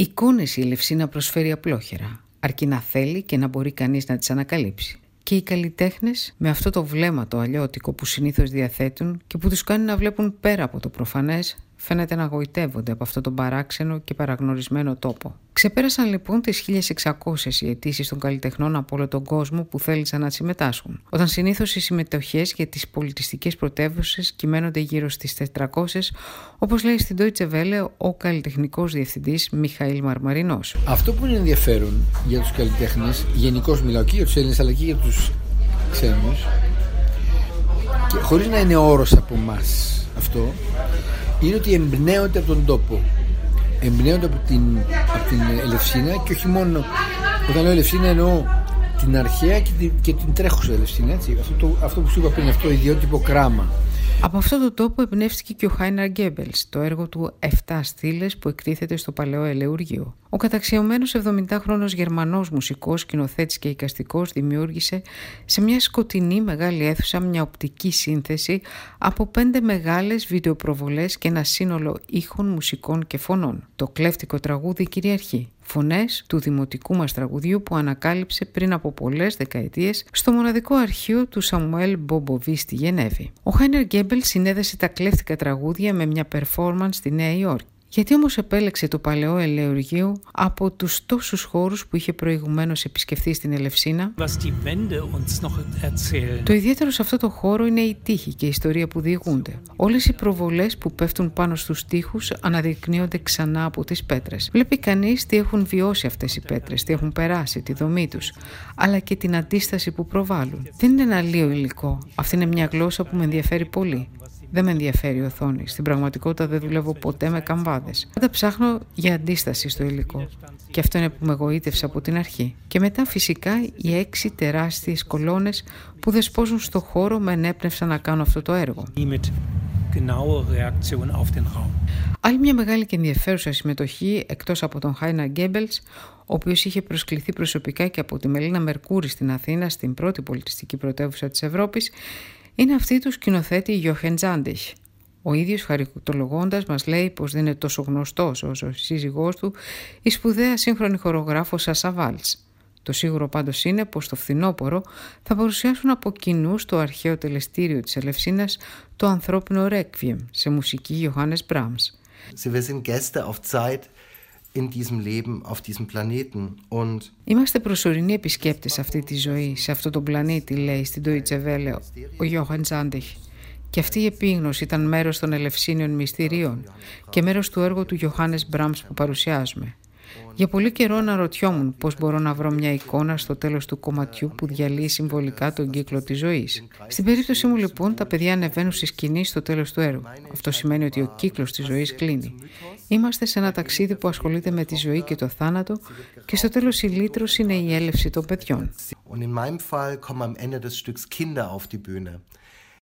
Εικόνες η Ελευσίνα προσφέρει απλόχερα, αρκεί να θέλει και να μπορεί κανείς να τις ανακαλύψει. Και οι καλλιτέχνες με αυτό το βλέμμα το αλλιώτικο που συνήθως διαθέτουν και που τους κάνει να βλέπουν πέρα από το προφανές φαίνεται να γοητεύονται από αυτό τον παράξενο και παραγνωρισμένο τόπο. Ξεπέρασαν λοιπόν τις 1600 οι αιτήσεις των καλλιτεχνών από όλο τον κόσμο που θέλησαν να συμμετάσχουν, όταν συνήθως οι συμμετοχές για τις πολιτιστικές πρωτεύουσες κυμαίνονται γύρω στις 400, όπως λέει στην Deutsche Welle ο καλλιτεχνικός διευθυντής Μιχαήλ Μαρμαρινός. Αυτό που είναι ενδιαφέρον για τους καλλιτέχνες, γενικώς μιλάω και για τους Έλληνες αλλά και για τους ξένους, χωρίς να είναι όρος από εμάς αυτό, είναι ότι εμπνέονται από τον τόπο. Εμπνέονται από την, από την Ελευσίνα και όχι μόνο. Όταν λέω Ελευσίνα εννοώ την αρχαία και την, και την τρέχουσα Ελευσίνα. Έτσι. Αυτό, το, αυτό που σου είπα πριν, αυτό το ιδιότυπο κράμα. Από αυτό το τόπο εμπνεύστηκε και ο Χάιναρ Γκέμπελς, το έργο του 7 στήλες που εκτίθεται στο παλαιό ελεουργείο. Ο καταξιωμένος 70χρονο Γερμανός μουσικός, σκηνοθέτης και οικαστικό δημιούργησε σε μια σκοτεινή μεγάλη αίθουσα μια οπτική σύνθεση από πέντε μεγάλες βιντεοπροβολέ και ένα σύνολο ήχων, μουσικών και φωνών. Το κλέφτικο τραγούδι κυριαρχεί φωνές του δημοτικού μας τραγουδιού που ανακάλυψε πριν από πολλές δεκαετίες στο μοναδικό αρχείο του Σαμουέλ Μπομποβί στη Γενέβη. Ο Χάινερ Γκέμπελ συνέδεσε τα κλέφτικα τραγούδια με μια performance στη Νέα Υόρκη. Γιατί όμως επέλεξε το παλαιό ελεουργείο από τους τόσους χώρους που είχε προηγουμένως επισκεφθεί στην Ελευσίνα; Το ιδιαίτερο σε αυτό το χώρο είναι η τύχη και η ιστορία που διηγούνται. Όλες οι προβολές που πέφτουν πάνω στους τείχους αναδεικνύονται ξανά από τις πέτρες. Βλέπει κανείς τι έχουν βιώσει αυτές οι πέτρες, τι έχουν περάσει, τη δομή τους, αλλά και την αντίσταση που προβάλλουν. Δεν είναι ένα λίο υλικό. Αυτή είναι μια γλώσσα που με ενδιαφέρει πολύ. Δεν με ενδιαφέρει η οθόνη. Στην πραγματικότητα δεν δουλεύω ποτέ με καμβάδες. Πάντα ψάχνω για αντίσταση στο υλικό. Και αυτό είναι που με γοήτευσε από την αρχή. Και μετά φυσικά οι έξι τεράστιες κολόνες που δεσπόζουν στο χώρο με ενέπνευσαν να κάνω αυτό το έργο. Άλλη μια μεγάλη και ενδιαφέρουσα συμμετοχή εκτός από τον Χάινα Γκέμπελς, ο οποίος είχε προσκληθεί προσωπικά και από τη Μελίνα Μερκούρη στην Αθήνα, στην πρώτη πολιτιστική πρωτεύουσα της Ευρώπης, είναι αυτή του σκηνοθέτη Γιώχεν Τζάντιχ. Ο ίδιος χαριτολογώντας μας λέει πως δεν είναι τόσο γνωστός όσο ο σύζυγός του η σπουδαία σύγχρονη χορογράφος Σάσα Βάλτς. Το σίγουρο πάντως είναι πως το φθινόπωρο θα παρουσιάσουν από κοινού στο αρχαίο τελεστήριο της Ελευσίνας το ανθρώπινο Ρέκβιεμ σε μουσική Ιωάννης Μπράμς. Είμαστε προσωρινοί επισκέπτες σε αυτή τη ζωή, σε αυτό τον πλανήτη, λέει στην Deutsche Welle ο Γιώχαν Τζάντεχ. Και αυτή η επίγνωση ήταν μέρος των ελευσίνιων μυστηρίων και μέρος του έργου του Γιωχάνες Μπράμς που παρουσιάζουμε. Για πολύ καιρό αναρωτιόμουν πώς μπορώ να βρω μια εικόνα στο τέλος του κομματιού που διαλύει συμβολικά τον κύκλο της ζωής. Στην περίπτωση μου λοιπόν τα παιδιά ανεβαίνουν στη σκηνή στο τέλος του έργου. Αυτό σημαίνει ότι ο κύκλος της ζωής κλείνει. Είμαστε σε ένα ταξίδι που ασχολείται με τη ζωή και το θάνατο και στο τέλος η λύτρωση είναι η έλευση των παιδιών.